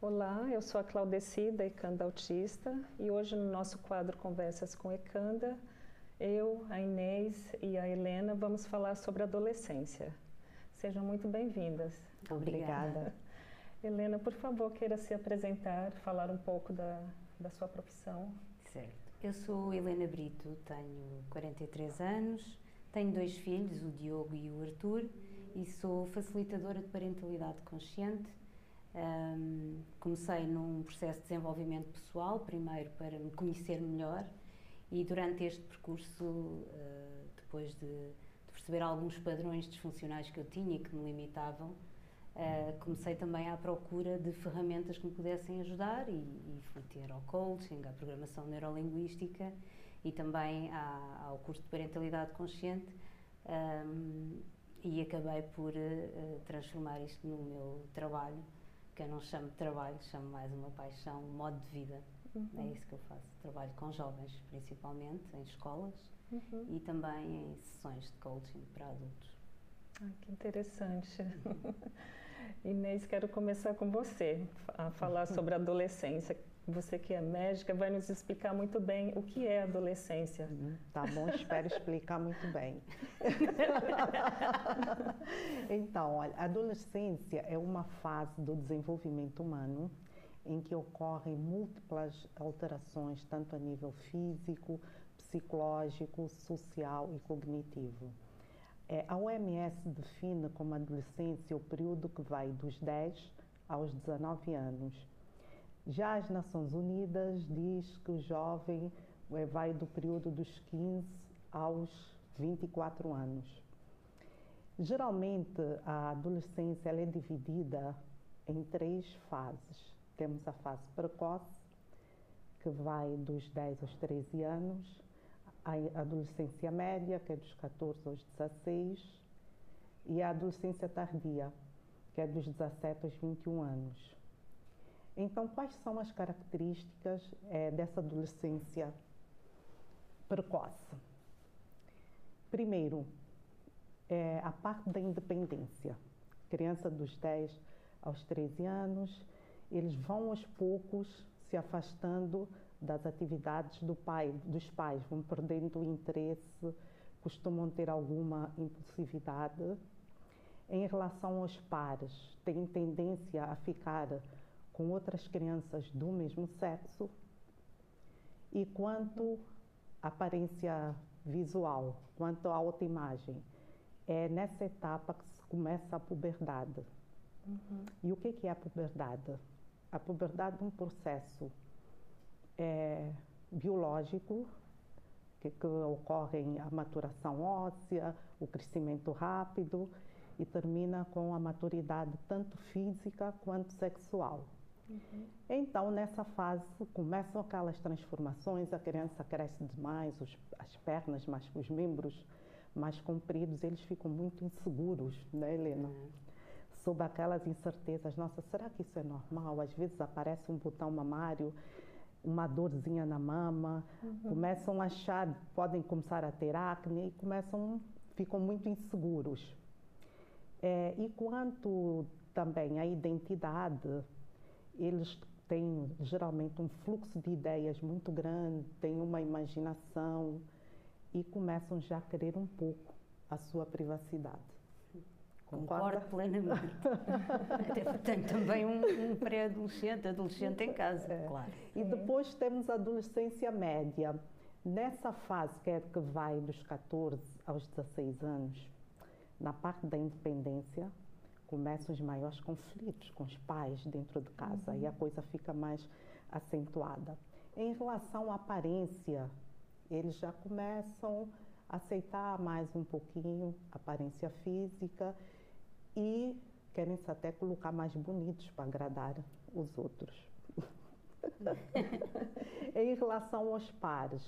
Olá, eu sou a Claudecida Ecanda Autista e hoje no nosso quadro Conversas com Ecanda, eu, a Inês e a Helena vamos falar sobre adolescência. Sejam muito bem-vindas. Obrigada. Helena, por favor, queira se apresentar, falar um pouco da, da sua profissão. Certo. Eu sou Helena Brito, tenho 43 anos, tenho dois filhos, o Diogo e o Arthur, e sou facilitadora de parentalidade consciente um, comecei num processo de desenvolvimento pessoal, primeiro para me conhecer melhor, e durante este percurso, uh, depois de, de, perceber alguns padrões disfuncionais que eu tinha e que me limitavam, uh, comecei também à procura de ferramentas que me pudessem ajudar e, e fui ter ao coaching, à programação neurolinguística e também à, ao curso de parentalidade consciente. Um, e acabei por uh, transformar isto no meu trabalho que eu não chamo de trabalho, chamo mais uma paixão, um modo de vida. Uhum. É isso que eu faço. Trabalho com jovens, principalmente, em escolas uhum. e também em sessões de coaching para adultos. Ah, que interessante. Inês, quero começar com você a falar sobre a adolescência. Você que é médica vai nos explicar muito bem o que é adolescência. Uhum. Tá bom, espero explicar muito bem. então, olha, a adolescência é uma fase do desenvolvimento humano em que ocorrem múltiplas alterações, tanto a nível físico, psicológico, social e cognitivo. É, a OMS define como adolescência o período que vai dos 10 aos 19 anos. Já as Nações Unidas diz que o jovem é, vai do período dos 15 aos 24 anos. Geralmente a adolescência é dividida em três fases. Temos a fase precoce, que vai dos 10 aos 13 anos, a adolescência média, que é dos 14 aos 16, e a adolescência tardia, que é dos 17 aos 21 anos. Então, quais são as características é, dessa adolescência precoce? Primeiro, é a parte da independência. Criança dos 10 aos 13 anos, eles vão aos poucos se afastando das atividades do pai, dos pais, vão perdendo o interesse, costumam ter alguma impulsividade. Em relação aos pares, têm tendência a ficar com outras crianças do mesmo sexo. E quanto à aparência visual, quanto à autoimagem, é nessa etapa que se começa a puberdade. Uhum. E o que é a puberdade? A puberdade é um processo é, biológico, que, que ocorre a maturação óssea, o crescimento rápido e termina com a maturidade tanto física quanto sexual. Uhum. Então, nessa fase, começam aquelas transformações, a criança cresce demais, os, as pernas, mas os membros mais compridos, eles ficam muito inseguros, né, Helena? Uhum. Sob aquelas incertezas, nossa, será que isso é normal? Às vezes aparece um botão mamário uma dorzinha na mama, uhum. começam a achar, podem começar a ter acne e começam, ficam muito inseguros. É, e quanto também à identidade, eles têm geralmente um fluxo de ideias muito grande, têm uma imaginação e começam já a querer um pouco a sua privacidade. Concordo plenamente. Tenho também um, um pré-adolescente, adolescente em casa, é. claro. E depois temos a adolescência média. Nessa fase, que é que vai dos 14 aos 16 anos, na parte da independência, começam os maiores conflitos com os pais dentro de casa uhum. e a coisa fica mais acentuada. Em relação à aparência, eles já começam a aceitar mais um pouquinho a aparência física e querem-se até colocar mais bonitos para agradar os outros. em relação aos pares,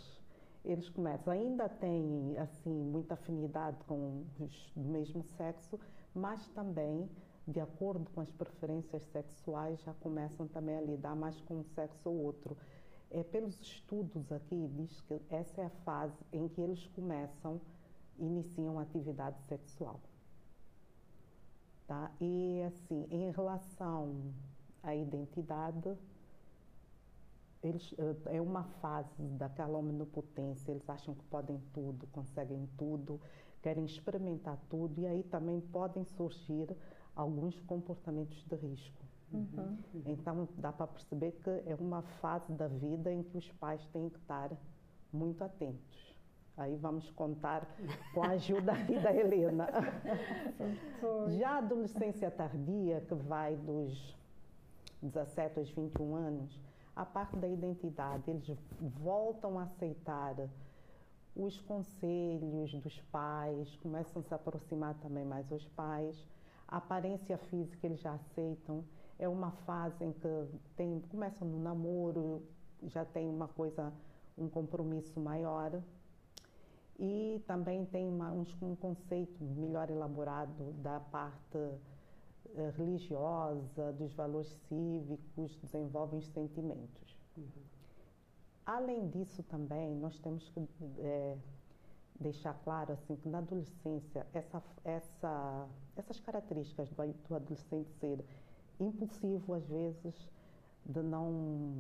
eles começam, ainda têm assim muita afinidade com os do mesmo sexo, mas também, de acordo com as preferências sexuais, já começam também a lidar mais com um sexo ou outro. É, pelos estudos aqui, diz que essa é a fase em que eles começam, iniciam atividade sexual. Tá? E assim, em relação a identidade, eles, eh, é uma fase daquela omnipotência, eles acham que podem tudo, conseguem tudo, querem experimentar tudo e aí também podem surgir alguns comportamentos de risco. Uhum. Então dá para perceber que é uma fase da vida em que os pais têm que estar muito atentos. Aí vamos contar com a ajuda da Helena. Já a adolescência tardia, que vai dos 17 aos 21 anos, a parte da identidade, eles voltam a aceitar os conselhos dos pais, começam a se aproximar também mais aos pais. A aparência física eles já aceitam. É uma fase em que tem, começam no namoro, já tem uma coisa, um compromisso maior. E também tem uma, um, um conceito melhor elaborado da parte eh, religiosa, dos valores cívicos, desenvolvem sentimentos. Uhum. Além disso também, nós temos que é, deixar claro assim, que na adolescência, essa, essa, essas características do, do adolescente ser impulsivo às vezes, de não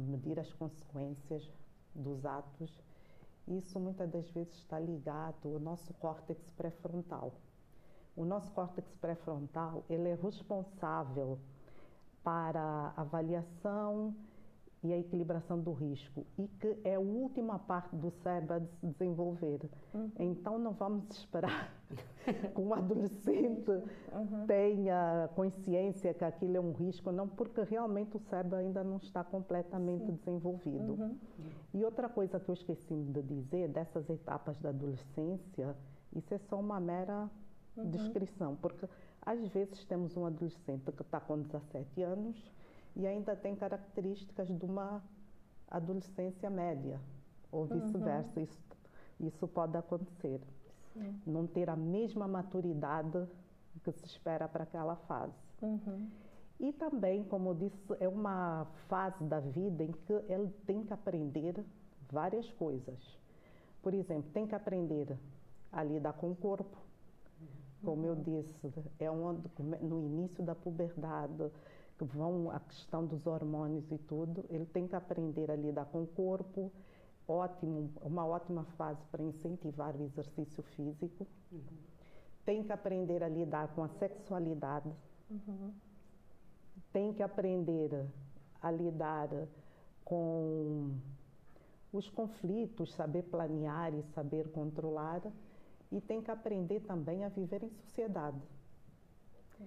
medir as consequências dos atos, isso muitas das vezes está ligado ao nosso córtex pré-frontal. O nosso córtex pré-frontal ele é responsável para avaliação e a equilibração do risco e que é a última parte do cérebro a se desenvolver. Uhum. Então não vamos esperar que um adolescente uhum. tenha consciência que aquilo é um risco, não, porque realmente o cérebro ainda não está completamente Sim. desenvolvido. Uhum. E outra coisa que eu esqueci de dizer dessas etapas da adolescência, isso é só uma mera uhum. descrição, porque às vezes temos um adolescente que está com 17 anos e ainda tem características de uma adolescência média, ou uhum. vice-versa. Uhum. Isso, isso pode acontecer. Sim. Não ter a mesma maturidade que se espera para aquela fase. Uhum. E também, como eu disse, é uma fase da vida em que ele tem que aprender várias coisas. Por exemplo, tem que aprender a lidar com o corpo, como eu disse, é onde, no início da puberdade, que vão a questão dos hormônios e tudo, ele tem que aprender a lidar com o corpo, ótimo, uma ótima fase para incentivar o exercício físico. Uhum. Tem que aprender a lidar com a sexualidade. Uhum. Tem que aprender a lidar com os conflitos, saber planear e saber controlar e tem que aprender também a viver em sociedade.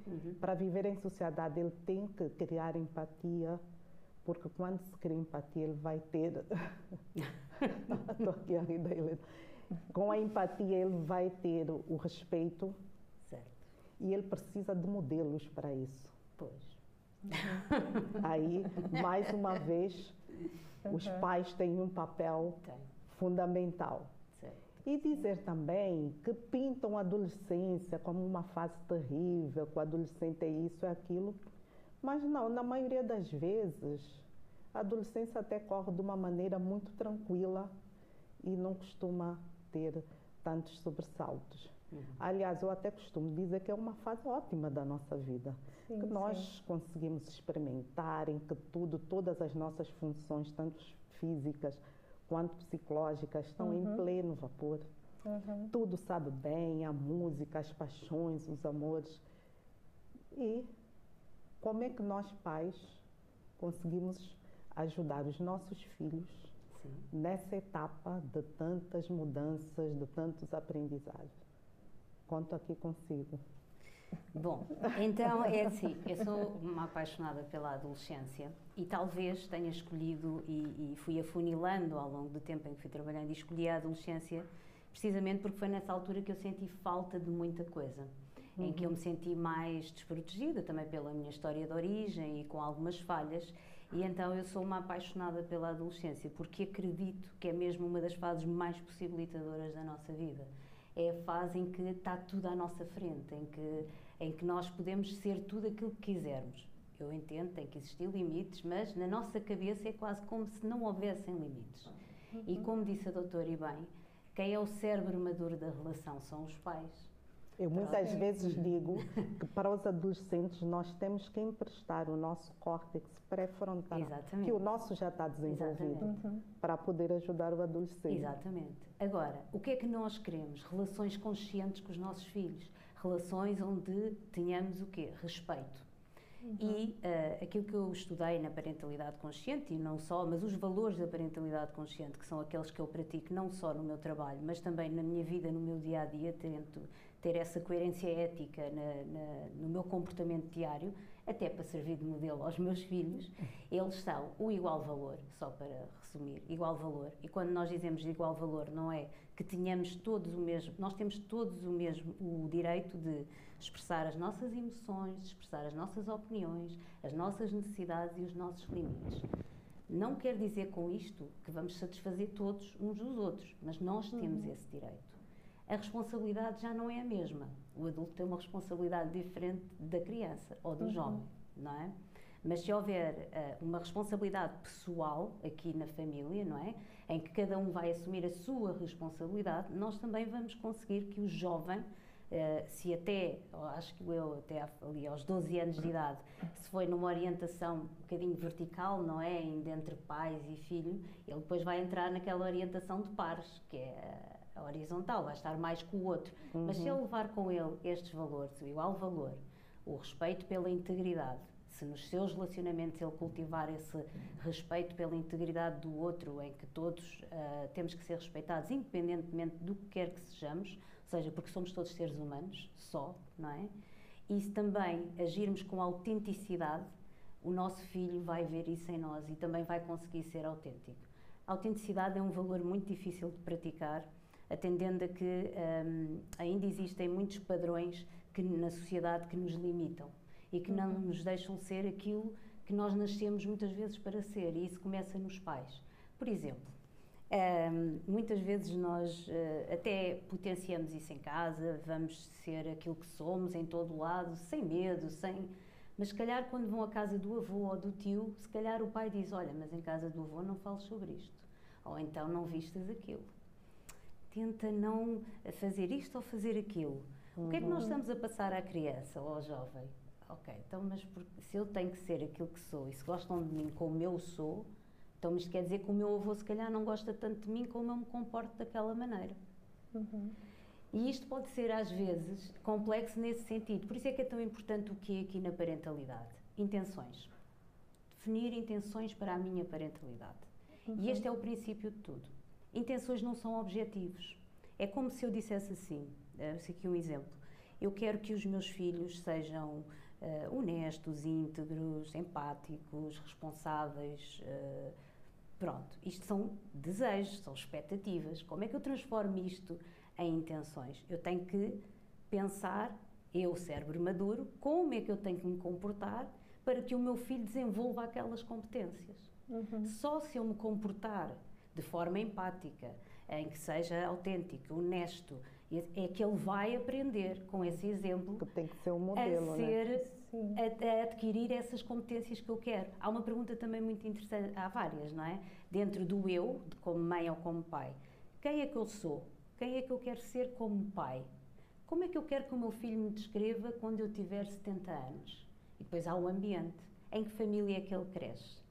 Uhum. Para viver em sociedade, ele tem que criar empatia, porque quando se cria empatia, ele vai ter. Estou aqui a rir da Helena. Com a empatia, ele vai ter o respeito. Certo. E ele precisa de modelos para isso. Pois. Uhum. Aí, mais uma vez, uhum. os pais têm um papel tem. fundamental. E dizer também que pintam a adolescência como uma fase terrível, que o adolescente é isso, é aquilo. Mas não, na maioria das vezes, a adolescência até corre de uma maneira muito tranquila e não costuma ter tantos sobressaltos. Uhum. Aliás, eu até costumo dizer que é uma fase ótima da nossa vida, sim, que nós sim. conseguimos experimentar em que tudo, todas as nossas funções, tanto físicas quanto psicológicas, estão uhum. em pleno vapor. Uhum. Tudo sabe bem, a música, as paixões, os amores. E como é que nós, pais, conseguimos ajudar os nossos filhos Sim. nessa etapa de tantas mudanças, de tantos aprendizados? Conto aqui consigo. Bom, então é assim, eu sou uma apaixonada pela adolescência e talvez tenha escolhido e, e, fui afunilando ao longo do tempo em que fui trabalhando e escolhi a adolescência precisamente porque foi nessa altura que eu senti falta de muita coisa. Uhum. Em que eu me senti mais desprotegida também pela minha história de origem e com algumas falhas. E então eu sou uma apaixonada pela adolescência porque acredito que é mesmo uma das fases mais possibilitadoras da nossa vida. É a fase em que está tudo à nossa frente, em que em que nós podemos ser tudo aquilo que quisermos. Eu entendo, tem que existir limites, mas na nossa cabeça é quase como se não houvessem limites. Uhum. E como disse a doutora e bem, quem é o cérebro maduro da relação são os pais. Eu muitas vezes digo que para os adolescentes nós temos que emprestar o nosso córtex pré-frontal, que o nosso já está desenvolvido, uhum. para poder ajudar o adolescente. Exatamente. Agora, o que é que nós queremos? Relações conscientes com os nossos filhos, relações onde tenhamos o quê? Respeito. Uhum. E uh, aquilo que eu estudei na parentalidade consciente, e não só, mas os valores da parentalidade consciente, que são aqueles que eu pratico não só no meu trabalho, mas também na minha vida, no meu dia a dia, tento ter essa coerência ética na, na, no meu comportamento diário, até para servir de modelo aos meus filhos, eles são o igual valor, só para resumir, igual valor. E quando nós dizemos de igual valor, não é que tenhamos todos o mesmo, nós temos todos o mesmo o direito de expressar as nossas emoções, expressar as nossas opiniões, as nossas necessidades e os nossos limites. Não quer dizer com isto que vamos satisfazer todos uns dos outros, mas nós temos uhum. esse direito a responsabilidade já não é a mesma. O adulto tem uma responsabilidade diferente da criança ou do uhum. jovem, não é? Mas se houver uh, uma responsabilidade pessoal aqui na família, não é? Em que cada um vai assumir a sua responsabilidade, nós também vamos conseguir que o jovem, uh, se até, acho que eu até ali aos 12 anos de idade, se foi numa orientação um bocadinho vertical, não é? Ainda entre pais e filho, ele depois vai entrar naquela orientação de pares, que é a horizontal, vai estar mais com o outro. Uhum. Mas se ele levar com ele estes valores, o igual valor, o respeito pela integridade, se nos seus relacionamentos ele cultivar esse respeito pela integridade do outro, em que todos uh, temos que ser respeitados, independentemente do que quer que sejamos, ou seja, porque somos todos seres humanos, só, não é? E se também agirmos com autenticidade, o nosso filho vai ver isso em nós e também vai conseguir ser autêntico. A autenticidade é um valor muito difícil de praticar atendendo a que um, ainda existem muitos padrões que, na sociedade que nos limitam e que não nos deixam ser aquilo que nós nascemos muitas vezes para ser, e isso começa nos pais. Por exemplo, um, muitas vezes nós uh, até potenciamos isso em casa, vamos ser aquilo que somos em todo lado, sem medo, sem. Mas se calhar quando vão à casa do avô ou do tio, se calhar o pai diz: Olha, mas em casa do avô não fales sobre isto. Ou então não vistas aquilo tenta não fazer isto ou fazer aquilo. Uhum. O que é que nós uhum. estamos a passar à criança ou ao jovem? Ok, então, mas se eu tenho que ser aquilo que sou e se gostam de mim como eu sou, então isto quer dizer que o meu avô se calhar não gosta tanto de mim como eu me comporto daquela maneira. Uhum. E isto pode ser às vezes complexo nesse sentido. Por isso é que é tão importante o que é aqui na parentalidade. Intenções. Definir intenções para a minha parentalidade. Uhum. E este é o princípio de tudo. Intenções não são objetivos. É como se eu dissesse assim, uh, aqui um exemplo. Eu quero que os meus filhos sejam uh, honestos, íntegros, empáticos, responsáveis. Uh, pronto, isto são desejos, são expectativas. Como é que eu transformo isto em intenções? Eu tenho que pensar, eu, cérebro maduro, como é que eu tenho que me comportar para que o meu filho desenvolva aquelas competências. Uhum. Só se eu me comportar de forma empática, em que seja autêntico, honesto, é que ele vai aprender com esse exemplo. Que tem que ser um modelo, a ser, né? a, a, adquirir essas competências que eu quero. Há uma pergunta também muito interessante, há várias, não é? Dentro do eu, de como mãe ou como pai. Quem é que eu sou? Quem é que eu quero ser como pai? Como é que eu quero que o meu filho me descreva quando eu tiver 70 anos? E depois há o ambiente. Em que família é que ele cresce?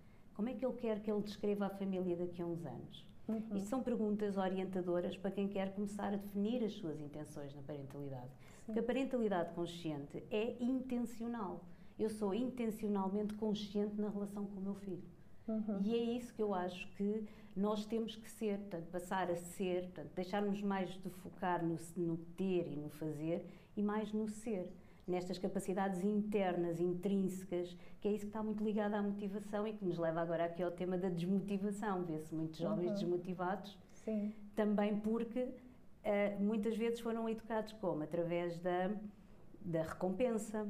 Como é que ele quer que ele descreva a família daqui a uns anos? Uhum. Isto são perguntas orientadoras para quem quer começar a definir as suas intenções na parentalidade. Sim. Porque a parentalidade consciente é intencional. Eu sou intencionalmente consciente na relação com o meu filho. Uhum. E é isso que eu acho que nós temos que ser, portanto, passar a ser, portanto, deixarmos mais de focar no, no ter e no fazer e mais no ser nestas capacidades internas, intrínsecas, que é isso que está muito ligado à motivação e que nos leva agora aqui ao tema da desmotivação. Vê-se muitos jovens uhum. desmotivados, Sim. também porque uh, muitas vezes foram educados como? Através da, da recompensa,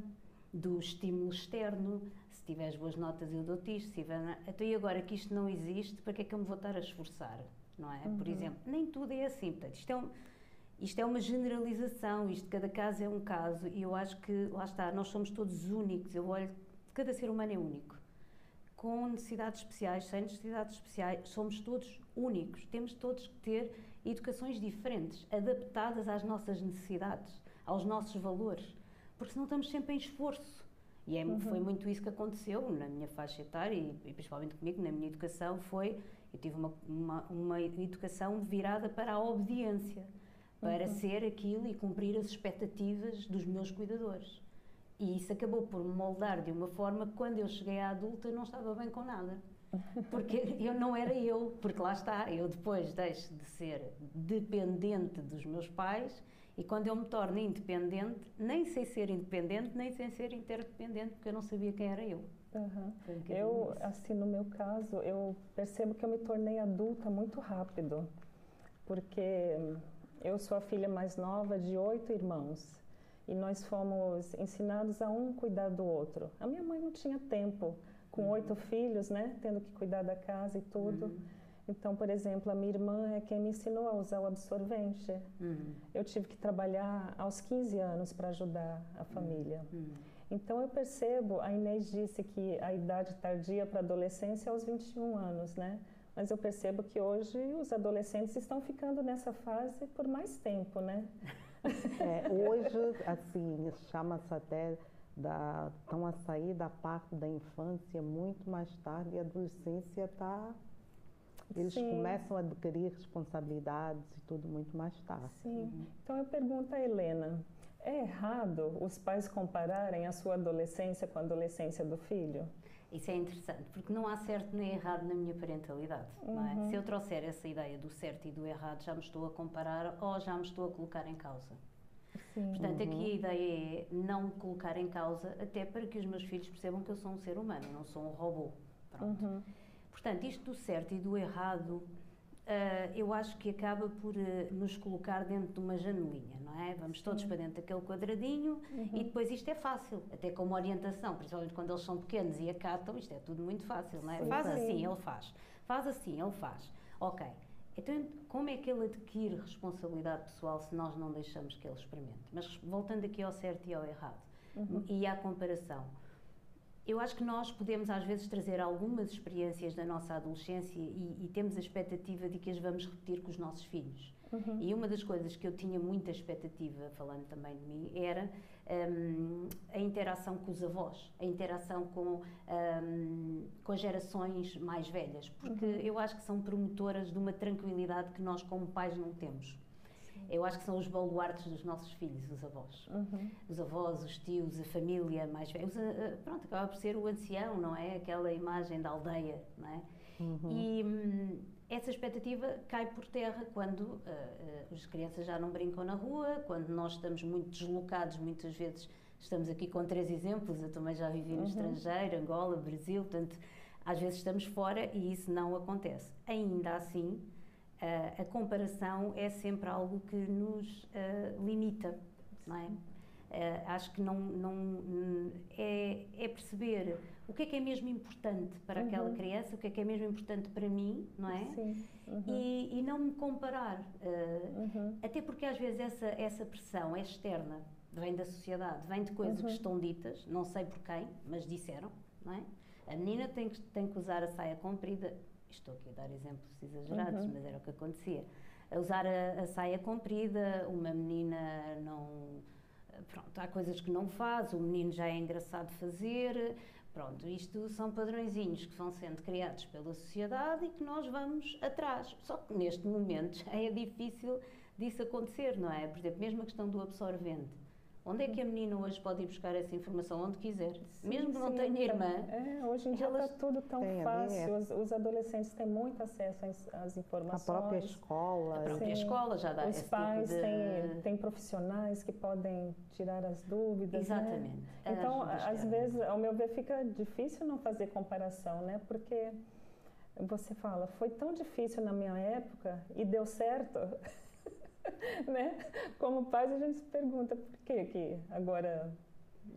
do estímulo externo. Se tiveres boas notas, eu dou-te isto. Se tiver... Então, e agora que isto não existe, para que é que eu me vou estar a esforçar? Não é? Uhum. Por exemplo, nem tudo é assim. Portanto, isto é um isto é uma generalização, isto cada caso é um caso e eu acho que, lá está, nós somos todos únicos, eu olho, cada ser humano é único. Com necessidades especiais, sem necessidades especiais, somos todos únicos. Temos todos que ter educações diferentes, adaptadas às nossas necessidades. aos nossos valores, porque senão estamos sempre em esforço. E é, uhum. foi muito isso que aconteceu na minha faixa etária e, e, principalmente comigo, na minha educação, foi, eu tive uma, uma, uma educação virada para a obediência, para uhum. ser aquilo e cumprir as expectativas dos meus cuidadores. E isso acabou por me moldar de uma forma que quando eu cheguei à adulta não estava bem com nada. Porque eu não era eu, porque lá está, eu depois deixo de ser dependente dos meus pais e quando eu me torno independente, nem sei ser independente, nem sei ser interdependente, porque eu não sabia quem era eu. Uhum. Eu, assim, no meu caso, eu percebo que eu me tornei adulta muito rápido, porque eu sou a filha mais nova de oito irmãos e nós fomos ensinados a um cuidar do outro. A minha mãe não tinha tempo, com uhum. oito filhos, né, tendo que cuidar da casa e tudo. Uhum. Então, por exemplo, a minha irmã é quem me ensinou a usar o absorvente. Uhum. Eu tive que trabalhar aos 15 anos para ajudar a família. Uhum. uhum. Então, eu percebo, a Inês disse que a idade tardia para a adolescência é aos 21 anos, né? Mas eu percebo que hoje os adolescentes estão ficando nessa fase por mais tempo, né? É, hoje, assim, chama-se até da, estão a sair da parte da infância muito mais tarde e a adolescência está eles Sim. começam a adquirir responsabilidades e tudo muito mais tarde. Sim. Uhum. Então eu pergunto a Helena, é errado os pais compararem a sua adolescência com a adolescência do filho? Isso é interessante, porque não há certo nem errado na minha parentalidade. Uhum. É? Uhum. Se eu trouxer essa ideia do certo e do errado, já me estou a comparar ou já me estou a colocar em causa. Sim. Portanto, uhum. aqui a ideia é não me colocar em causa, até para que os meus filhos percebam que eu sou um ser humano, não sou um robô. Pronto. Uhum. Portanto, isto do certo e do errado, uh, eu acho que acaba por uh, nos colocar dentro de uma janelinha, não é? Vamos todos para dentro daquele quadradinho uhum. e depois isto é fácil, até como orientação, principalmente quando eles são pequenos e acatam, isto é tudo muito fácil, não é? Sim, faz sim. assim, ele faz. Faz assim, ele faz. Ok. Então, como é que ele adquire responsabilidade pessoal se nós não deixamos que ele experimente? Mas voltando aqui ao certo e ao errado uhum. e à comparação eu acho que nós podemos às vezes trazer algumas experiências da nossa adolescência e, e temos a expectativa de que as vamos repetir com os nossos filhos. Uhum. E uma das coisas que eu tinha muita expectativa, falando também de mim, era um, a interação com os avós, a interação com, um, com as gerações mais velhas, porque uhum. eu acho que são promotoras de uma tranquilidade que nós, como pais, não temos. Eu acho que são os baluartes dos nossos filhos, os avós. Uhum. Os avós, os tios, a família mais velha. Pronto, acaba por ser o ancião, não é? Aquela imagem da aldeia, não é? Uhum. E hum, essa expectativa cai por terra quando uh, uh, as crianças já não brincam na rua, quando nós estamos muito deslocados, muitas vezes estamos aqui com três exemplos, eu também já vivi no uhum. estrangeiro, Angola, Brasil, portanto, às vezes estamos fora e isso não acontece. Ainda assim, a comparação é sempre algo que nos uh, limita, não é? Uh, acho que não, não é, é, perceber o que é que é mesmo importante para uhum. aquela criança, o que é que é mesmo importante para mim, não é? Sim. Uhum. E, e, não me comparar, uh, uhum. até porque às vezes essa, essa pressão é externa, vem da sociedade, vem de coisas que uhum. estão ditas, não sei por quem, mas disseram, não é? A menina tem que, tem que usar a saia comprida, estou aqui a dar exemplos exagerados, uhum. mas era o que acontecia. A usar a, a, saia comprida, uma menina não. Pronto, há coisas que não faz, o menino já é engraçado fazer. Pronto, isto são padrõezinhos que vão sendo criados pela sociedade e que nós vamos atrás. Só que neste momento já é difícil disso acontecer, não é? Por exemplo, mesmo a questão do absorvente Onde é que a menina hoje pode ir buscar essa informação? Onde quiser. Sim, Mesmo que não tenha então, irmã. É, hoje em dia está tudo tão fácil. Os, os, adolescentes têm muito acesso às, às, informações. A própria escola. A própria sim. escola já dá Os esse pais tipo de... têm, têm profissionais que podem tirar as dúvidas. Né? Exatamente. Né? Então, às vezes, ao meu ver, fica difícil não fazer comparação, né? Porque você fala, foi tão difícil na minha época e deu certo. né? Como pais, a gente se pergunta por que que agora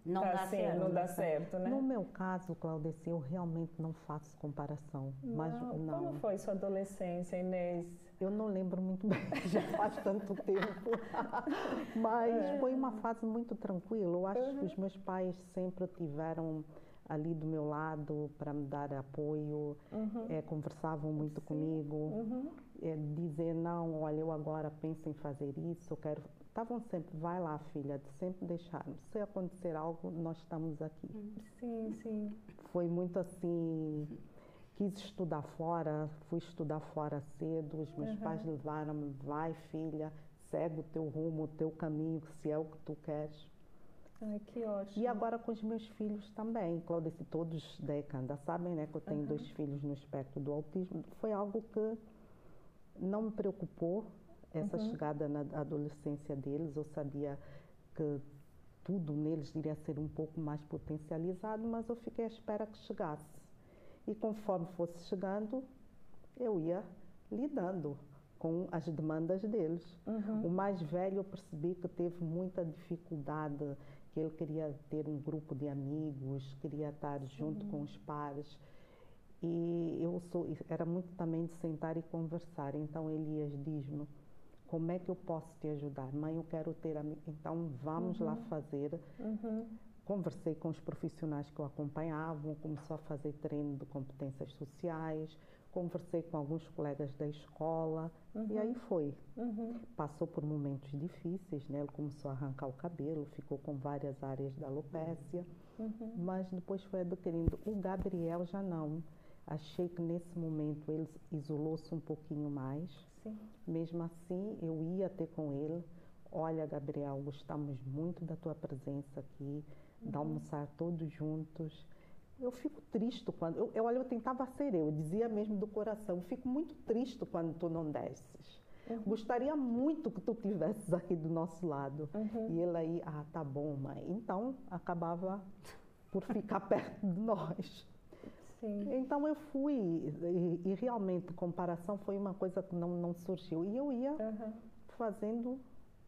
não tá dá assim, certo. Não dá certo, né? No meu caso, Claudice, eu realmente não faço comparação. Não, mas não. Como foi sua adolescência, Inês? Eu não lembro muito bem, já faz tanto tempo. mas é. foi uma fase muito tranquila. Eu acho uhum. que os meus pais sempre tiveram ali do meu lado para me dar apoio, uhum. é, conversavam muito Sim. comigo, uhum. é, dizer não, olha, eu agora penso em fazer isso, eu quero estavam sempre, vai lá, filha, sempre deixaram. Se acontecer algo, nós estamos aqui. Sim, sim. Foi muito assim. Quis estudar fora, fui estudar fora cedo. Os meus Uhum. pais levaram-me, vai, filha, segue o teu rumo, o teu caminho, se é o que tu queres. Ai, que ótimo. E agora com os meus filhos também, Claudice, todos da ECANDA sabem né, que eu tenho Uhum. dois filhos no espectro do autismo. Foi algo que não me preocupou, essa Uhum. chegada na adolescência deles. Eu sabia que tudo neles iria ser um pouco mais potencializado, mas eu fiquei à espera que chegasse. E conforme fosse chegando, eu ia lidando com as demandas deles. Uhum. O mais velho eu percebi que teve muita dificuldade, que ele queria ter um grupo de amigos, queria estar junto com os pares. E eu sou, era muito também de sentar e conversar. Então Elias diz-me, como é que eu posso te ajudar? Mãe, eu quero ter amigos. Então vamos lá fazer. Uhum. Conversei com os profissionais que o acompanhavam, começou a fazer treino de competências sociais, conversei com alguns colegas da escola e aí foi. Uhum. Passou por momentos difíceis, né? Ele começou a arrancar o cabelo, ficou com várias áreas da alopécia, Uhum. mas depois foi adquirindo. O Gabriel já não. Achei que nesse momento ele isolou-se um pouquinho mais. Sim. Mesmo assim, eu ia ter com ele. Olha, Gabriel, gostamos muito da tua presença aqui, de almoçar todos juntos. Eu fico triste quando. Eu, eu, olha, eu tentava ser eu, eu dizia mesmo do coração. Eu fico muito triste quando tu não desces. Gostaria muito que tu estivesses aqui do nosso lado. Uhum. E ele aí, ah, tá bom, mãe. Então, acabava por ficar perto de nós. Sim. Então eu fui, e, e realmente comparação foi uma coisa que não, não surgiu. E eu ia Uhum. fazendo,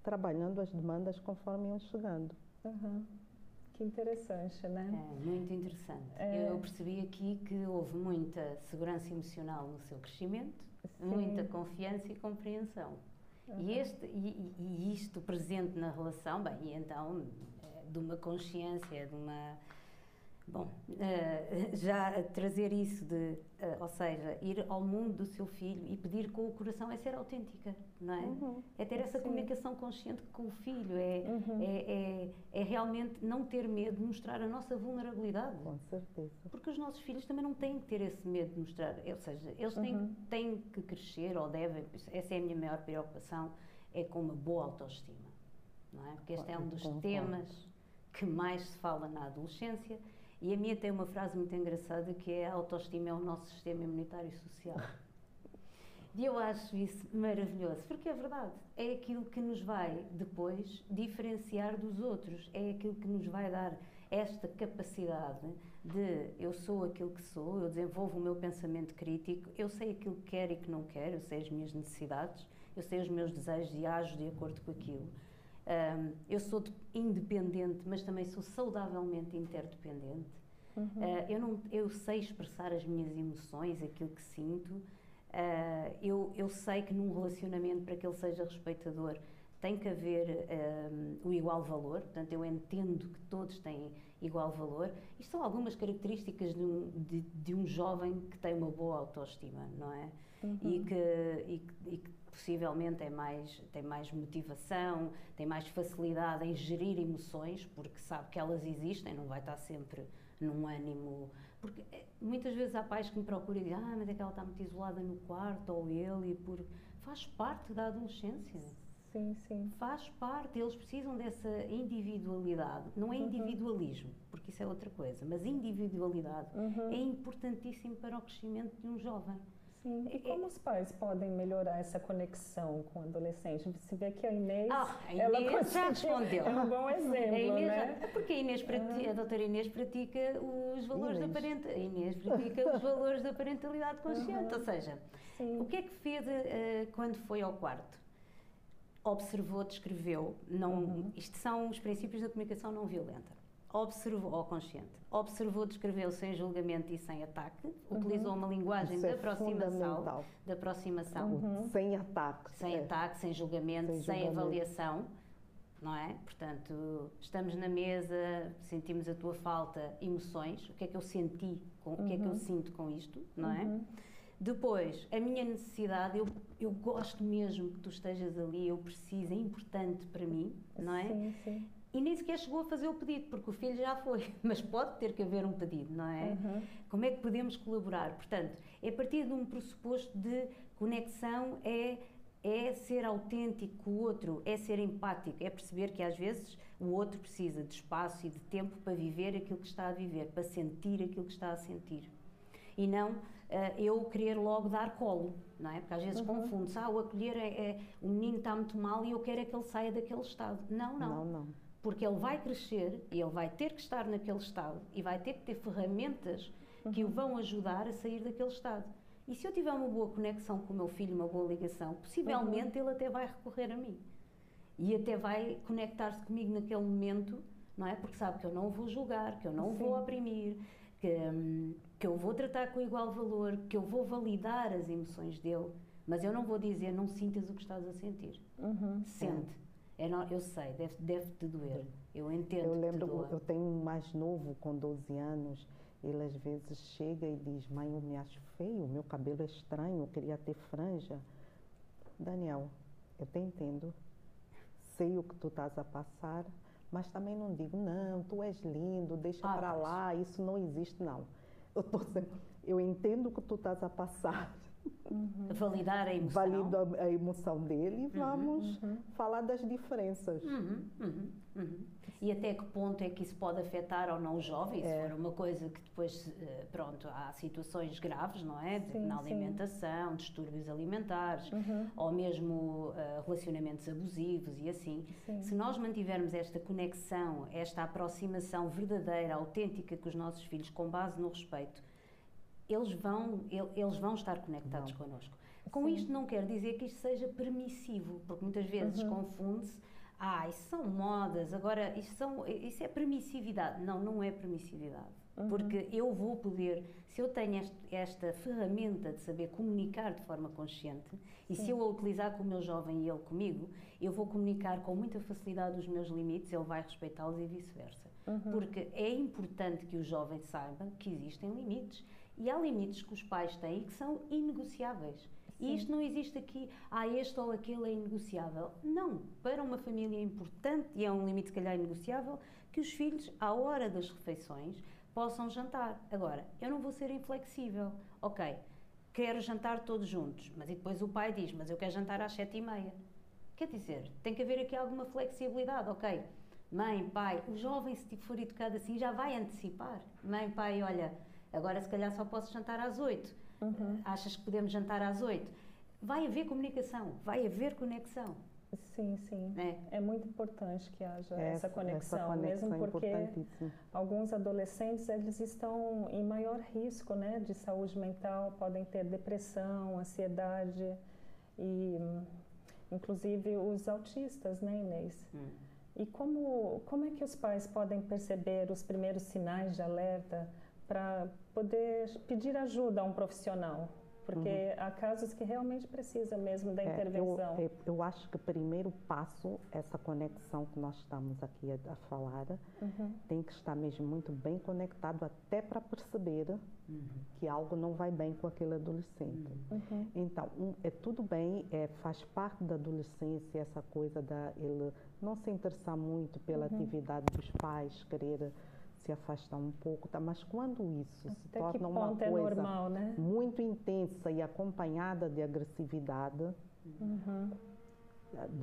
trabalhando as demandas conforme iam chegando. Uhum. Que interessante, né? É, muito interessante. É. Eu percebi aqui que houve muita segurança emocional no seu crescimento, Sim. muita confiança e compreensão. E, este, e, e- isto presente na relação, bem, e então eh, de uma consciência, de uma. Bom, eh, já trazer isso de, eh, ou seja, ir ao mundo do seu filho e pedir com o coração é ser autêntica, não é? Uhum. É ter essa Sim. comunicação consciente com o filho, é, Uhum. é, é, é realmente não ter medo de mostrar a nossa vulnerabilidade. Com certeza. Porque os nossos filhos também não têm que ter esse medo de mostrar, ou seja, eles têm, Uhum. têm que crescer ou devem, essa é a minha maior preocupação, é com uma boa autoestima, não é? Porque este é um dos Concordo. temas que mais se fala na adolescência e a minha tem uma frase muito engraçada que é a autoestima é o nosso sistema imunitário social. E eu acho isso maravilhoso, porque é verdade. É aquilo que nos vai depois diferenciar dos outros, é aquilo que nos vai dar esta capacidade de eu sou aquilo que sou, eu desenvolvo o meu pensamento crítico, eu sei aquilo que quero e que não quero, eu sei as minhas necessidades, eu sei os meus desejos e ajo de acordo com aquilo. Ahm, eu sou de- independente, mas também sou saudavelmente interdependente. Uhum. Ah, eu, não, eu sei expressar as minhas emoções, aquilo que sinto. Ah, eu, eu sei que num relacionamento, para que ele seja respeitador, tem que haver ah, o igual valor. Portanto, eu entendo que todos têm igual valor. Isto são algumas características de um, de, de um jovem que tem uma boa autoestima, não é? E, que, e, e que possivelmente é mais, tem mais motivação, tem mais facilidade em gerir emoções, porque sabe que elas existem, não vai estar sempre num ânimo. Porque eh, muitas vezes há pais que me procuram e dizem: Ah, mas é que ela está muito isolada no quarto, ou ele, e por. Faz parte da adolescência. Sim, sim. Faz parte, eles precisam dessa individualidade. Não é individualismo, porque isso é outra coisa, mas individualidade Uhum. é importantíssimo para o crescimento de um jovem. Sim. E como os pais podem melhorar essa conexão com o adolescente? Você vê que a Inês, Ah, a ela Inês já conseguiu- respondeu. É um bom exemplo, Inês, né? é porque a Inês prati- a doutora Inês pratica os valores da Inês. parentalidade. A Inês pratica os valores da parentalidade consciente, ou seja, Sim. o que é que fez eh, quando foi ao quarto? Observou, descreveu, não, Uhum. isto são os princípios da comunicação não violenta. Observou, ou consciente, observou, descreveu sem julgamento e sem ataque, utilizou uma linguagem de é aproximação, fundamental. de aproximação, Uhum. Sem ataque. sem É. ataque, sem julgamento, Sem sem, julgamento. avaliação, não é? Portanto, estamos na mesa, sentimos a tua falta, emoções, o que é que eu senti, com, o que é que eu sinto com isto, não é? Depois, a minha necessidade, eu, eu gosto mesmo que tu estejas ali, eu preciso, é importante para mim, não é? Sim, sim. E nem sequer chegou a fazer o pedido, porque o filho já foi, mas pode ter que haver um pedido, não é? Uhum. Como é que podemos colaborar? Portanto, é a partir de um pressuposto de conexão, é, é ser autêntico com o outro, é ser empático, é perceber que às vezes o outro precisa de espaço e de tempo para viver aquilo que está a viver, para sentir aquilo que está a sentir. E não uh, eu querer logo dar colo, não é? Porque às vezes uhum. confunde-se, ah, o acolher é, é, o menino está muito mal e eu quero é que ele saia daquele estado. Não, não. Não, não. Porque ele vai crescer e ele vai ter que estar naquele estado e vai ter que ter ferramentas que o vão ajudar a sair daquele estado. E se eu tiver uma boa conexão com o meu filho, uma boa ligação, possivelmente uhum. ele até vai recorrer a mim. E até vai conectar-se comigo naquele momento, não é? Porque sabe que eu não o vou julgar, que eu não o vou oprimir, que, hum, que eu vou tratar com igual valor, que eu vou validar as emoções dele, mas eu não vou dizer não sintas o que estás a sentir. Uhum. Sente. É, não, eu sei, deve, deve te doer. Eu entendo. Eu lembro, que eu tenho um mais novo com 12 anos. Ele às vezes chega e diz: Mãe, eu me acho feio, meu cabelo é estranho, eu queria ter franja. Daniel, eu te entendo. Sei o que tu estás a passar, mas também não digo: Não, tu és lindo, deixa ah, para lá, isso não existe, não. Eu, tô sempre, eu entendo o que tu estás a passar. Uhum. Validar a emoção. Valido a, emoção dele e uhum. vamos uhum. falar das diferenças. Uhum, uhum, uhum. E até que ponto é que isso pode afetar ou não o jovem? Se é. for uma coisa que depois, eh, pronto, há situações graves, não é? Sim, Na alimentação, sim. distúrbios alimentares, ou mesmo uh, relacionamentos abusivos e assim. Sim. Se nós mantivermos esta conexão, esta aproximação verdadeira, autêntica com os nossos filhos, com base no respeito, eles vão, eles vão estar conectados não. connosco. Com Sim. isto não quer dizer que isto seja permissivo, porque muitas vezes uhum. confunde-se, ah, isso são modas, agora isso, são, isso é permissividade. Não, não é permissividade. Uhum. Porque eu vou poder, se eu tenho este, esta ferramenta de saber comunicar de forma consciente, e Sim. se eu a utilizar com o meu jovem e ele comigo, eu vou comunicar com muita facilidade os meus limites, ele vai respeitá-los e vice-versa. Uhum. Porque é importante que o jovem saiba que existem limites e há limites que os pais têm que são inegociáveis. Sim. E isto não existe aqui, ah, este ou aquele é inegociável. Não, para uma família é importante, e é um limite, se calhar, inegociável, que os filhos, à hora das refeições, possam jantar. Agora, eu não vou ser inflexível. Ok, quero jantar todos juntos, mas e depois o pai diz, mas eu quero jantar às sete e meia. Quer dizer, tem que haver aqui alguma flexibilidade, ok? Mãe, pai, o jovem, se for educado assim, já vai antecipar. Mãe, pai, olha, Agora, se calhar, só posso jantar às 8. Uhum. Achas que podemos jantar às 8? Vai haver comunicação, vai haver conexão. Sim, sim. É, é muito importante que haja essa, essa, conexão, essa conexão, mesmo porque alguns adolescentes eles estão em maior risco, né, de saúde mental, podem ter depressão, ansiedade e inclusive os autistas, né, Inês? Hum. E como como é que os pais podem perceber os primeiros sinais de alerta? Para poder pedir ajuda a um profissional. Porque uhum. há casos que realmente precisa mesmo da é, intervenção. Eu, eu, acho que o primeiro passo, essa conexão que nós estamos aqui a, a falar, uhum. tem que estar mesmo muito bem conectado até para perceber uhum. que algo não vai bem com aquele adolescente. Uhum. Uhum. Então, um, é tudo bem, é, faz parte da adolescência essa coisa da ele não se interessar muito pela uhum. atividade dos pais, querer se afastar um pouco, tá? mas quando isso Até se torna uma é coisa é normal, né? muito intensa e acompanhada de agressividade, uhum.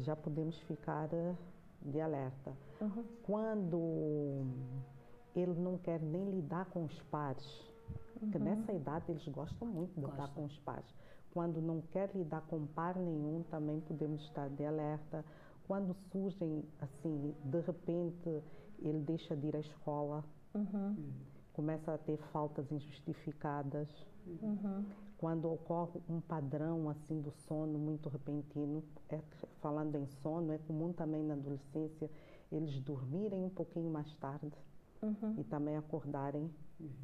já podemos ficar eh, de alerta. Uhum. Quando ele não quer nem lidar com os pares, porque uhum. nessa idade eles gostam muito de lidar com os pares. Quando não quer lidar com par nenhum, também podemos estar de alerta. Quando surgem, assim, de repente, ele deixa de ir à escola, Uhum. Começa a ter faltas injustificadas. Uhum. Quando ocorre um padrão assim do sono muito repentino, é, falando em sono, é comum também na adolescência eles dormirem um pouquinho mais tarde uhum. e também acordarem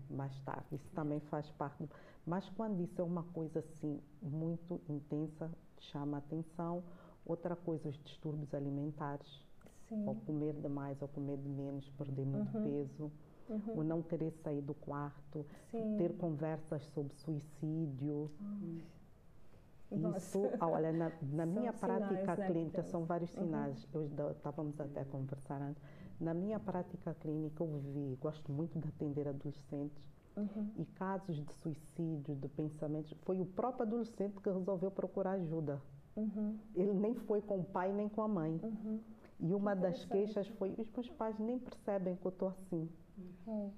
mais tarde. Isso também faz parte. Mas quando isso é uma coisa assim muito intensa, chama atenção. Outra coisa, os distúrbios alimentares. Sim. Ou comer demais ou comer de menos, perder muito uhum. peso uhum. o não querer sair do quarto, Sim. ter conversas sobre suicídio. Uhum. Isso, olha, na, na minha prática sinais, né, clínica, são vários uhum. sinais. Uhum. Estávamos até a conversar antes. Na minha prática clínica, eu vi, gosto muito de atender adolescentes uhum. e casos de suicídio, de pensamentos. Foi o próprio adolescente que resolveu procurar ajuda. Uhum. Ele nem foi com o pai nem com a mãe. E uma das queixas foi: os meus pais nem percebem que eu estou assim. Uhum.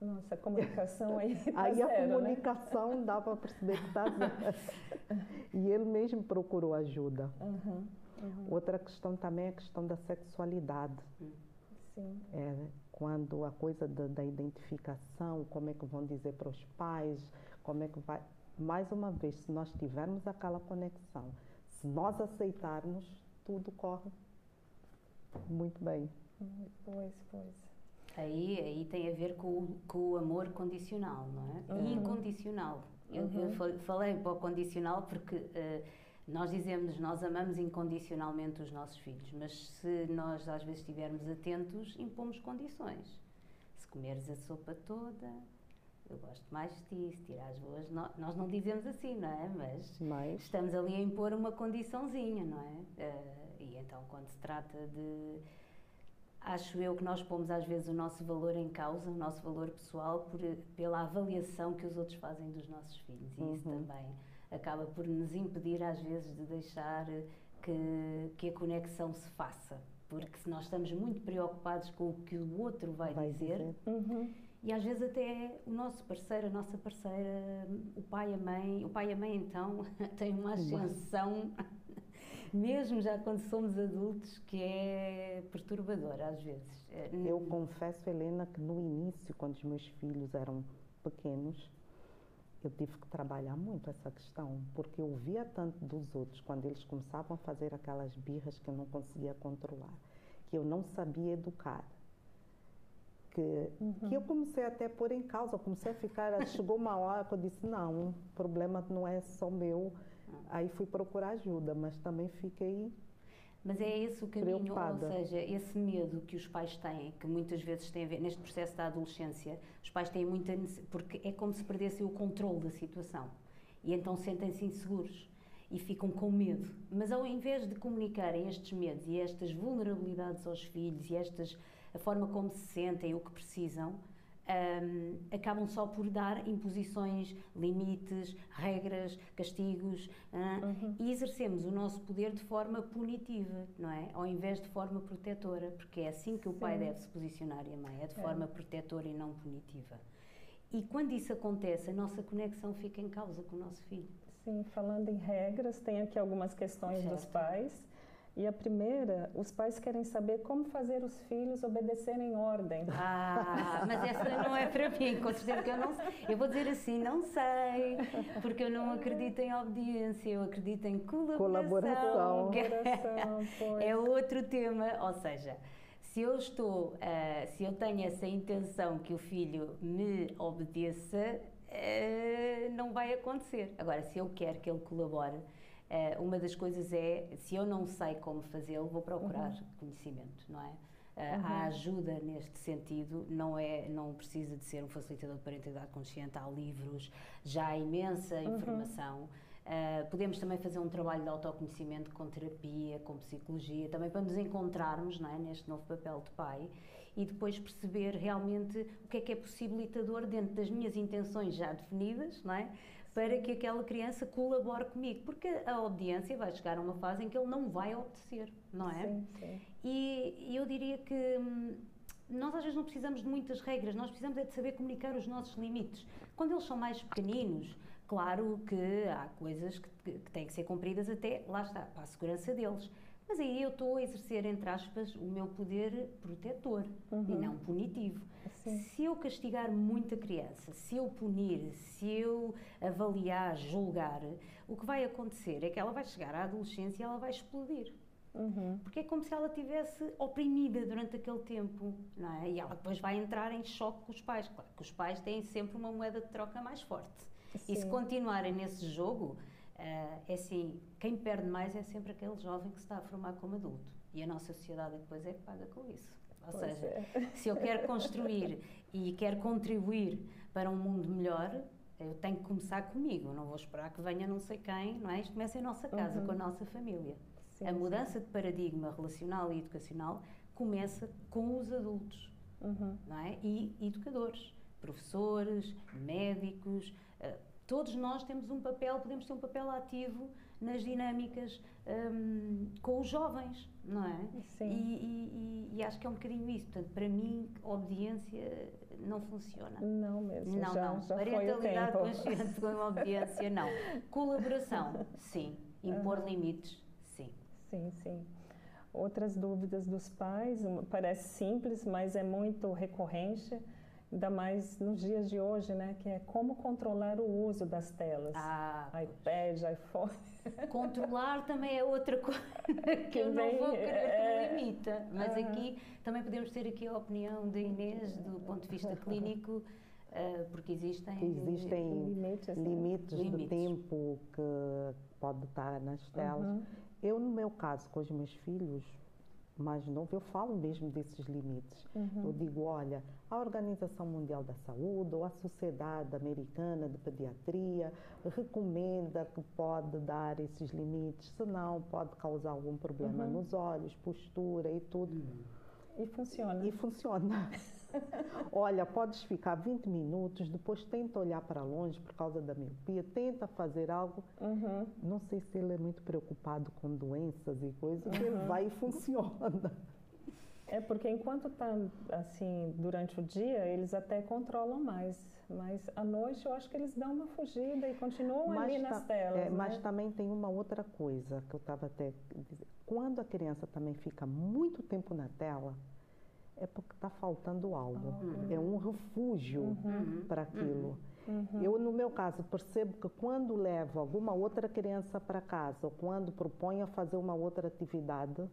Nossa, a comunicação aí. Tá aí zero, a né? comunicação né? dá para perceber que está e ele mesmo procurou ajuda. Uhum, uhum. Outra questão também é a questão da sexualidade. Sim. É, quando a coisa da, da, identificação, como é que vão dizer para os pais, como é que vai. Mais uma vez, se nós tivermos aquela conexão, se nós aceitarmos, tudo corre muito bem. Pois, pois. Aí, aí tem a ver com, com o amor condicional, não é? Uhum. Incondicional. Eu, uhum. eu, falei para o condicional porque uh, nós dizemos nós amamos incondicionalmente os nossos filhos, mas se nós às vezes estivermos atentos, impomos condições. Se comeres a sopa toda, eu gosto mais de ti, se tirares boas. Nós não dizemos assim, não é? Mas, mas, estamos ali a impor uma condiçãozinha, não é? Uh, e então, quando se trata de acho eu que nós pomos às vezes o nosso valor em causa, o nosso valor pessoal, por, pela avaliação que os outros fazem dos nossos filhos. E isso uhum. também acaba por nos impedir, às vezes, de deixar que, que a conexão se faça. Porque se nós estamos muito preocupados com o que o outro vai, vai dizer, dizer. Uhum. e às vezes até o nosso parceiro, a nossa parceira, o pai, a mãe, o pai e a mãe então têm uma ascensão mesmo já quando somos adultos, que é perturbador às vezes. É, eu confesso, Helena, que no início, quando os meus filhos eram pequenos, eu tive que trabalhar muito essa questão, porque eu via tanto dos outros quando eles começavam a fazer aquelas birras que eu não conseguia controlar, que eu não sabia educar. Que, uhum. que eu comecei até a pôr em causa, comecei a ficar, chegou uma hora que eu disse, não, o problema não é só meu, Aí fui procurar ajuda, mas também fiquei mas é esse o caminho, preocupada. ou seja, esse medo que os pais têm, que muitas vezes tem a ver, neste processo da adolescência, os pais têm muita porque é como se perdessem o controle da situação e então sentem-se inseguros e ficam com medo. Mas ao invés de comunicarem estes medos e estas vulnerabilidades aos filhos e estas a forma como se sentem, o que precisam, um, acabam só por dar imposições, limites, regras, castigos uh, uhum. e exercemos o nosso poder de forma punitiva, não é? Ao invés de forma protetora, porque é assim que o Sim. pai deve se posicionar e a mãe, é de é. forma protetora e não punitiva. E quando isso acontece, a nossa conexão fica em causa com o nosso filho. Sim, falando em regras, tem aqui algumas questões certo. dos pais. E a primeira, os pais querem saber como fazer os filhos obedecerem em ordem. Ah, mas essa não é para mim, com certeza que eu não. Eu vou dizer assim, não sei, porque eu não acredito em obediência, eu acredito em colaboração. Colaboração. É, é outro tema, ou seja, se eu estou, uh, se eu tenho essa intenção que o filho me obedeça, uh, não vai acontecer. Agora, se eu quero que ele colabore, Uh, uma das coisas é, se eu não sei como fazê-lo, vou procurar uhum. conhecimento, não é? Uh, uhum. A ajuda neste sentido não é, não precisa de ser um facilitador de parentalidade consciente, há livros, já há imensa uhum. informação. Uh, podemos também fazer um trabalho de autoconhecimento com terapia, com psicologia, também para nos encontrarmos não é, neste novo papel de pai e depois perceber realmente o que é que é possibilitador dentro das minhas intenções já definidas, não é? Para que aquela criança colabore comigo, porque a obediência vai chegar a uma fase em que ele não vai obedecer, não é? Sim, sim. E, e eu diria que hum, nós às vezes não precisamos de muitas regras, nós precisamos é de saber comunicar os nossos limites. Quando eles são mais pequeninos, claro que há coisas que, que têm que ser cumpridas até, lá está, para a segurança deles. Mas aí eu estou a exercer, entre aspas, o meu poder protetor uhum. e não punitivo. Sim. Se eu castigar muito a criança, se eu punir, se eu avaliar, julgar, o que vai acontecer é que ela vai chegar à adolescência e ela vai explodir. Uhum. Porque é como se ela tivesse oprimida durante aquele tempo, não é? E ela depois vai entrar em choque com os pais. Claro que os pais têm sempre uma moeda de troca mais forte. Sim. E se continuarem nesse jogo, Uh, é assim, quem perde mais é sempre aquele jovem que se está a formar como adulto. E a nossa sociedade depois é que paga com isso. Ou pois seja, é. se eu quero construir e quero contribuir para um mundo melhor, eu tenho que começar comigo, não vou esperar que venha não sei quem, não é? Isto começa em nossa casa, uhum. com a nossa família. Sim, a mudança sim. de paradigma relacional e educacional começa com os adultos, uhum. não é? E educadores, professores, médicos, uh, todos nós temos um papel, podemos ter um papel ativo nas dinâmicas um, com os jovens, não é? Sim. E, e, e, acho que é um bocadinho isso. Portanto, para mim, obediência não funciona. Não mesmo. Não, já, não. Já Parentalidade consciente com obediência, não. Colaboração, sim. Impor uhum. limites, sim. Sim, sim. Outras dúvidas dos pais, parece simples, mas é muito recorrente ainda mais nos dias de hoje, né, que é como controlar o uso das telas. Ah, iPad, iPhone. Controlar também é outra coisa que eu não vou querer é... que me limita. Mas ah. aqui também podemos ter aqui a opinião da Inês do ponto de vista clínico, uh, porque existem, existem limites, limites, limites, de tempo que pode estar nas telas. Uhum. Eu, no meu caso, com os meus filhos, mais novo, eu falo mesmo desses limites. Uhum. Eu digo, olha, a Organização Mundial da Saúde ou a Sociedade Americana de Pediatria recomenda que pode dar esses limites, senão pode causar algum problema uhum. nos olhos, postura e tudo. E funciona. E funciona. Olha, podes ficar 20 minutos, depois tenta olhar para longe por causa da miopia, tenta fazer algo. Uhum. Não sei se ele é muito preocupado com doenças e coisas, uhum. ele vai e funciona. É porque enquanto está assim durante o dia, eles até controlam mais, mas à noite eu acho que eles dão uma fugida e continuam mas ali nas telas. É, né? Mas também tem uma outra coisa que eu estava até quando a criança também fica muito tempo na tela, é porque está faltando algo. Uhum. É um refúgio uhum. para aquilo. Uhum. Eu, no meu caso, percebo que quando levo alguma outra criança para casa ou quando proponho a fazer uma outra atividade,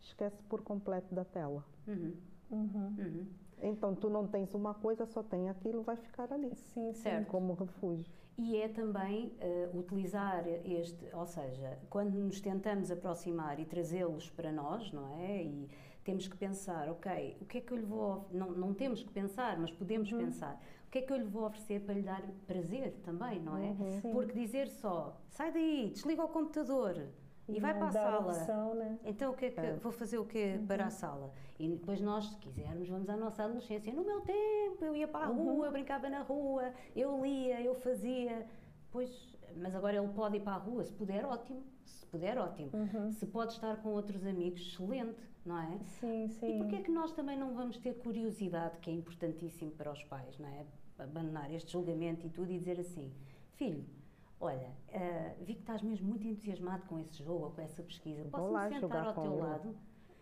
esquece por completo da tela. Uhum. Uhum. Uhum. Então, tu não tens uma coisa, só tem aquilo, vai ficar ali. Sim, certo. Como refúgio. E é também uh, utilizar este, ou seja, quando nos tentamos aproximar e trazê-los para nós, não é? E temos que pensar, ok, o que é que eu lhe vou. Não, não temos que pensar, mas podemos uhum. pensar. O que é que eu lhe vou oferecer para lhe dar prazer também, não é? Uhum. Porque dizer só, sai daí, desliga o computador e, vai para a sala. Opção, né? Então o que é que é. vou fazer o quê uhum. para a sala? E depois nós, se quisermos, vamos à nossa adolescência. No meu tempo, eu ia para a rua, uhum. brincava na rua, eu lia, eu fazia. Pois, mas agora ele pode ir para a rua, se puder, ótimo. Se puder, ótimo. Uhum. Se pode estar com outros amigos, excelente não é? Sim, sim. E porquê é que nós também não vamos ter curiosidade, que é importantíssimo para os pais, não é? Abandonar este julgamento e tudo e dizer assim, filho, olha, uh, vi que estás mesmo muito entusiasmado com esse jogo ou com essa pesquisa, posso-me sentar ao teu lado?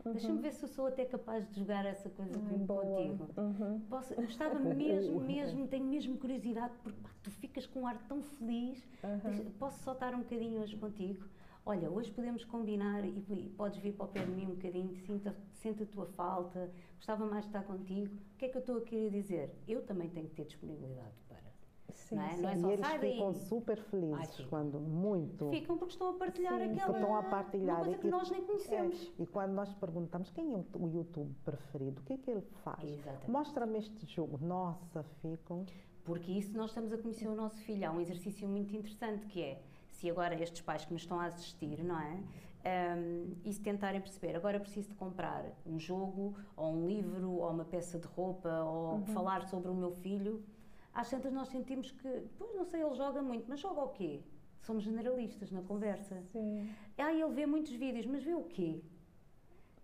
Uhum. Deixa-me ver se eu sou até capaz de jogar essa coisa Ai, contigo. Uhum. Posso, gostava mesmo, mesmo, tenho mesmo curiosidade, porque pá, tu ficas com um ar tão feliz. Uhum. Deixa, posso soltar um bocadinho hoje contigo? Olha, hoje podemos combinar e, e podes vir para o pé de mim um bocadinho, sinta, sinta a tua falta, gostava mais de estar contigo. O que é que eu estou a querer dizer? Eu também tenho que ter disponibilidade para. Sim, não é, sim. não é só, e eles ficam daí. super felizes Ai, quando muito ficam porque estão a partilhar sim, aquela estão a partilhar coisa que e, nós nem conhecemos é, e quando nós perguntamos quem é o YouTube preferido o que é que ele faz mostra-me este jogo nossa ficam porque isso nós estamos a conhecer o nosso filho há um exercício muito interessante que é se agora estes pais que nos estão a assistir, não é? Um, e se tentarem perceber, agora preciso de comprar um jogo, ou um livro, ou uma peça de roupa, ou uhum. falar sobre o meu filho, às tantas nós sentimos que, pois não sei, ele joga muito, mas joga o quê? Somos generalistas na conversa. Sim. Ah, ele vê muitos vídeos, mas vê o quê?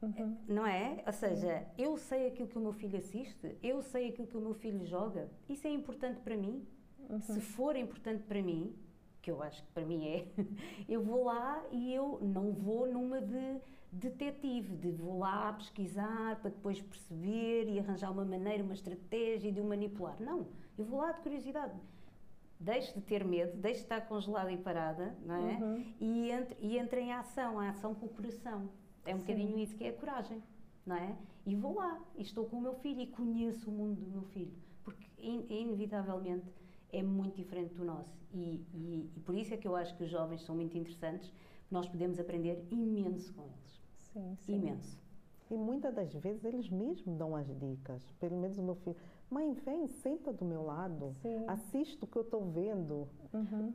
Uhum. Não é? Ou seja, eu sei aquilo que o meu filho assiste, eu sei aquilo que o meu filho joga, isso é importante para mim. Uhum. Se for importante para mim, que eu acho que para mim é, eu vou lá e eu não vou numa de detetive, de vou lá pesquisar para depois perceber e arranjar uma maneira, uma estratégia de o manipular. Não, eu vou lá de curiosidade. Deixe de ter medo, deixe de estar congelada e parada, não é? Uhum. E, entre, e entre em ação, a ação com o coração. É um Sim. bocadinho isso que é a coragem, não é? E vou lá, e estou com o meu filho e conheço o mundo do meu filho. Porque, in, inevitavelmente, é muito diferente do nosso. E, e, e, por isso é que eu acho que os jovens são muito interessantes, nós podemos aprender imenso com eles. Sim, sim. Imenso. E muitas das vezes eles mesmos dão as dicas. Pelo menos o meu filho. Mãe, vem, senta do meu lado. Sim. Assiste o que eu estou vendo. Uhum.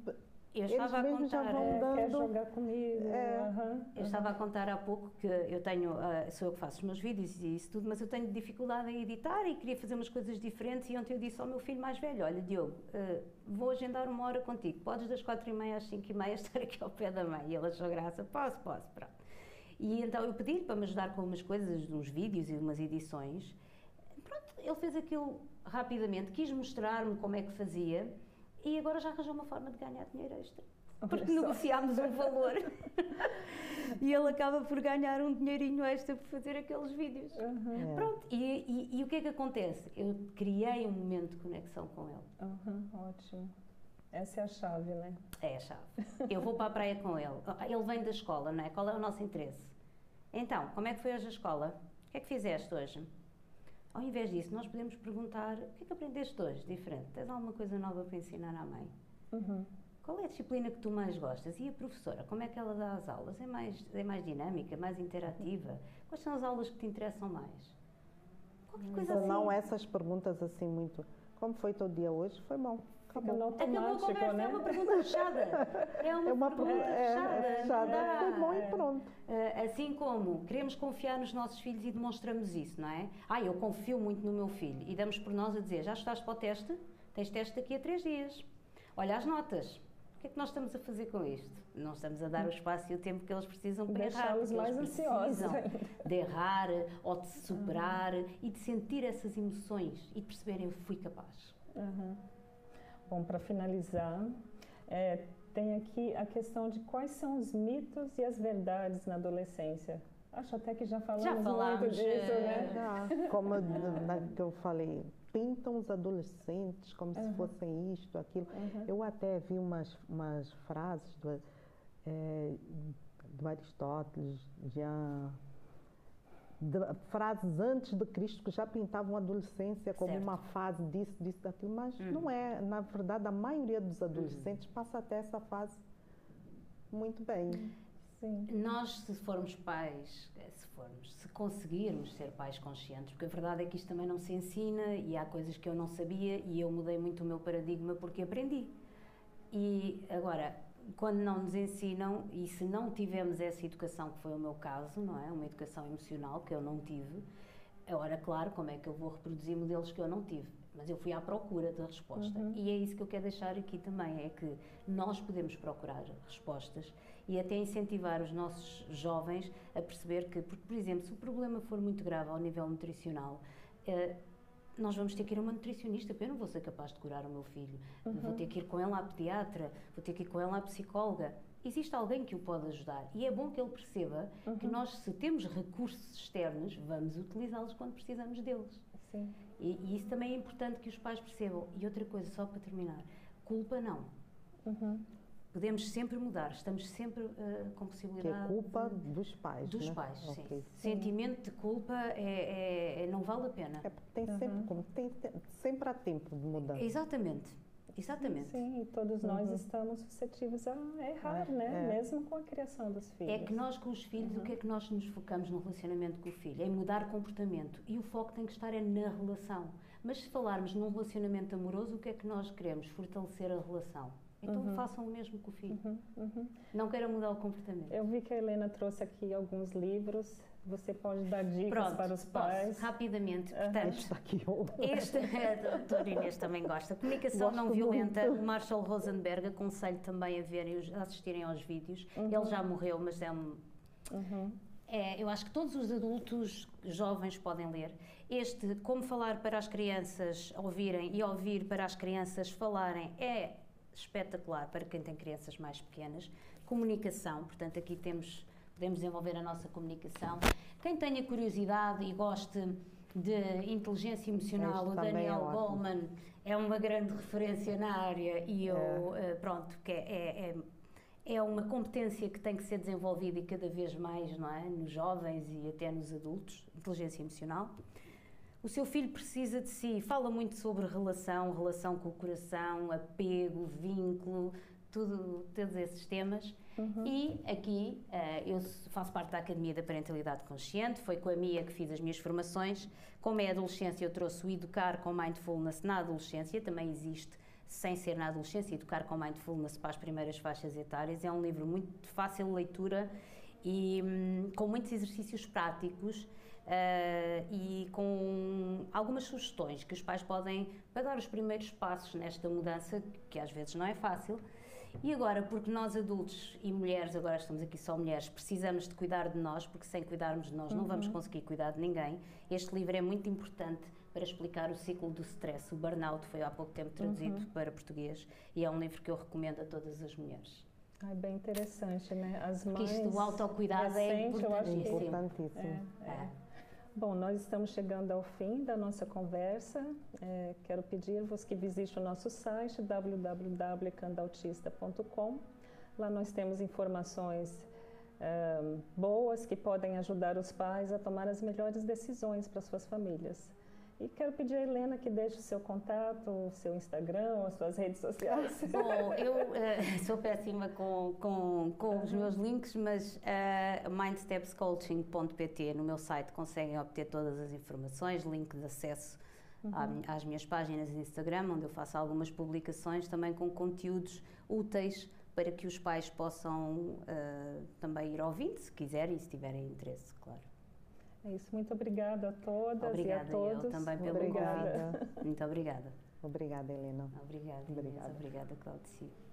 Eu Eles estava a mesmos já contar. vão É, quer dando- jogar comigo. É. aham, Eu estava a contar há pouco que eu tenho, ah, sou eu que faço os meus vídeos e isso tudo, mas eu tenho dificuldade em editar e queria fazer umas coisas diferentes. E ontem eu disse ao meu filho mais velho: Olha, Diogo, ah, vou agendar uma hora contigo. Podes das quatro e meia às cinco e meia estar aqui ao pé da mãe. E ele achou graça: Posso, posso, pronto. E então eu pedi-lhe para me ajudar com umas coisas, uns vídeos e umas edições. Pronto, ele fez aquilo rapidamente, quis mostrar-me como é que fazia e agora já arranjou uma forma de ganhar dinheiro extra. Porque Olha só. negociámos um valor e ele acaba por ganhar um dinheirinho extra por fazer aqueles vídeos. Uhum. Pronto, e, e- e o que é que acontece? Eu criei um momento de conexão com ele. Uhum, ótimo. Essa é a chave, né? É a chave. Eu vou para a praia com ele. Ele vem da escola, não é? Qual é o nosso interesse? Então, como é que foi hoje a escola? O que é que fizeste hoje? Ao invés disso, nós podemos perguntar: o que é que aprendeste hoje? Diferente. Tens alguma coisa nova para ensinar à mãe? Uhum. Qual é a disciplina que tu mais gostas? E a professora, como é que ela dá as aulas? É mais, é mais dinâmica, mais interativa? Quais são as aulas que te interessam mais? Qualquer coisa Então, assim. não essas perguntas assim muito. Como foi teu dia hoje? Foi bom. Acabou. Acabou a conversa, né? é uma pergunta fechada. É uma, É uma pergunta pergunta é, fechada. é fechada. bom e É. pronto. Ah, assim como queremos confiar nos nossos filhos e demonstramos isso, não é? Ah, eu confio muito no meu filho e damos por nós a dizer: já estás para o teste? Tens teste daqui a três dias. Olha as notas. O que é que nós estamos a fazer com isto? Não estamos a dar o espaço e o tempo que eles precisam para errar. Porque mais eles ansiosos de errar ou de superar e de sentir essas emoções e de perceberem eu fui capaz. Uhum. Bom, para finalizar, é, tem aqui a questão de quais são os mitos e as verdades na adolescência. Acho até que já falamos, muito falamos, disso, é, né? Já, como na, que eu falei, pintam os adolescentes como se Uhum. fossem isto, aquilo. Uhum. Eu até vi umas, umas frases do, é, do Aristóteles, já de- frases antes de Cristo que já pintavam a adolescência como Certo. uma fase disso, disso, daquilo, mas Uhum. não é. Na verdade, a maioria dos adolescentes passa até essa fase muito bem. Sim. Nós, se formos pais, se formos, se conseguirmos ser pais conscientes, porque a verdade é que isto também não se ensina e há coisas que eu não sabia e eu mudei muito o meu paradigma porque aprendi. E agora, quando não nos ensinam e se não tivemos essa educação, que foi o meu caso, não é? Uma educação emocional que eu não tive, agora, claro, como é que eu vou reproduzir modelos que eu não tive? Mas eu fui à procura da resposta. Uhum. E é isso que eu quero deixar aqui também, é que nós podemos procurar respostas e até incentivar os nossos jovens a perceber que, porque, por exemplo, se o problema for muito grave ao nível nutricional, eh, nós vamos ter que ir a uma nutricionista, porque eu não vou ser capaz de curar o meu filho. Vou ter que ir com ele à pediatra, vou ter que ir com ele à psicóloga. Existe alguém que o pode ajudar e é bom que ele perceba que nós, se temos recursos externos, vamos utilizá-los quando precisamos deles. Sim. E, e isso também é importante que os pais percebam. E outra coisa, só para terminar: culpa não. Uhum. Podemos sempre mudar, estamos sempre eh, com Que possibilidade. é culpa de- dos pais. dos né? pais, sim. Ok. Sentimento de culpa é, é- é- não vale a pena. É porque tem Uhum. sempre, como, tem, tem- sempre há tempo de mudar. Exatamente, exatamente. Sim, e todos nós Uhum. estamos suscetíveis a errar, É, né? é. Mesmo com a criação dos filhos. É que nós com os filhos, o que é que nós nos focamos no relacionamento com o filho? É mudar comportamento. E o foco tem que estar é na relação. Mas se falarmos num relacionamento amoroso, o que é que nós queremos? Fortalecer a relação. Então Uhum. façam o mesmo com o filho. Uhum, uhum. Não queiram mudar o comportamento. Eu vi que a Helena trouxe aqui alguns livros. Você pode dar dicas Pronto, para os posso, pais. rapidamente. Aham. Portanto, Este aqui, ó. Este, a doutora Inês também gosta. Comunicação Gosto não violenta, muito. Marshall Rosenberg, aconselho também a verem, a assistirem aos vídeos. Ele já morreu, mas é um. Uhum. É, eu acho que todos os adultos jovens podem ler. Este, Como Falar para as Crianças Ouvirem e Ouvir para as Crianças Falarem, é espetacular para quem tem crianças mais pequenas. Comunicação, portanto, aqui temos, podemos desenvolver a nossa comunicação. Quem tenha curiosidade e goste de inteligência emocional, Este o é Daniel ótimo. Goleman é uma grande referência na área e eu, eh, pronto, que é- é- é é uma competência que tem que ser desenvolvida e cada vez mais, não é? Nos jovens e até nos adultos, inteligência emocional. O seu filho precisa de si, fala muito sobre relação, relação com o coração, apego, vínculo, tudo, todos esses temas. Uhum. E aqui uh, eu faço parte da Academia da Parentalidade Consciente, foi com a Mia que fiz as minhas formações. Como é adolescência, eu trouxe o Educar com Mindfulness na adolescência, também existe sem ser na adolescência, Educar com Mindfulness para as primeiras faixas etárias. É um livro muito fácil de leitura e hum, com muitos exercícios práticos uh, e com algumas sugestões que os pais podem para dar os primeiros passos nesta mudança, que às vezes não é fácil. E agora, porque nós adultos e mulheres, agora estamos aqui só mulheres, precisamos de cuidar de nós, porque sem cuidarmos de nós uhum. não vamos uhum. conseguir cuidar de ninguém. Este livro é muito importante para explicar o ciclo do stress. O burnout foi há pouco tempo traduzido uhum. para português e é um livro que eu recomendo a todas as mulheres. É bem interessante, né? As mães. Porque isto do autocuidado é importantíssimo. importantíssimo. É, é. É. Bom, nós estamos chegando ao fim da nossa conversa. É, quero pedir-vos que visitem o nosso site www.candautista.com. Lá nós temos informações é, boas que podem ajudar os pais a tomar as melhores decisões para suas famílias. E quero pedir a Helena que deixe o seu contato, o seu Instagram, as suas redes sociais. Bom, eu uh, sou péssima com, com, com uhum. os meus links, mas uh, mindstepscoaching.pt no meu site conseguem obter todas as informações, link de acesso uhum. às minhas páginas de Instagram, onde eu faço algumas publicações também com conteúdos úteis para que os pais possam uh, também ir ouvindo, se quiserem e se tiverem interesse, claro. É isso, muito obrigada a todas obrigada, e a todos. Eu também pelo obrigada. convite. Muito obrigada. Obrigada, Helena. Obrigada, obrigada, obrigada Claudici.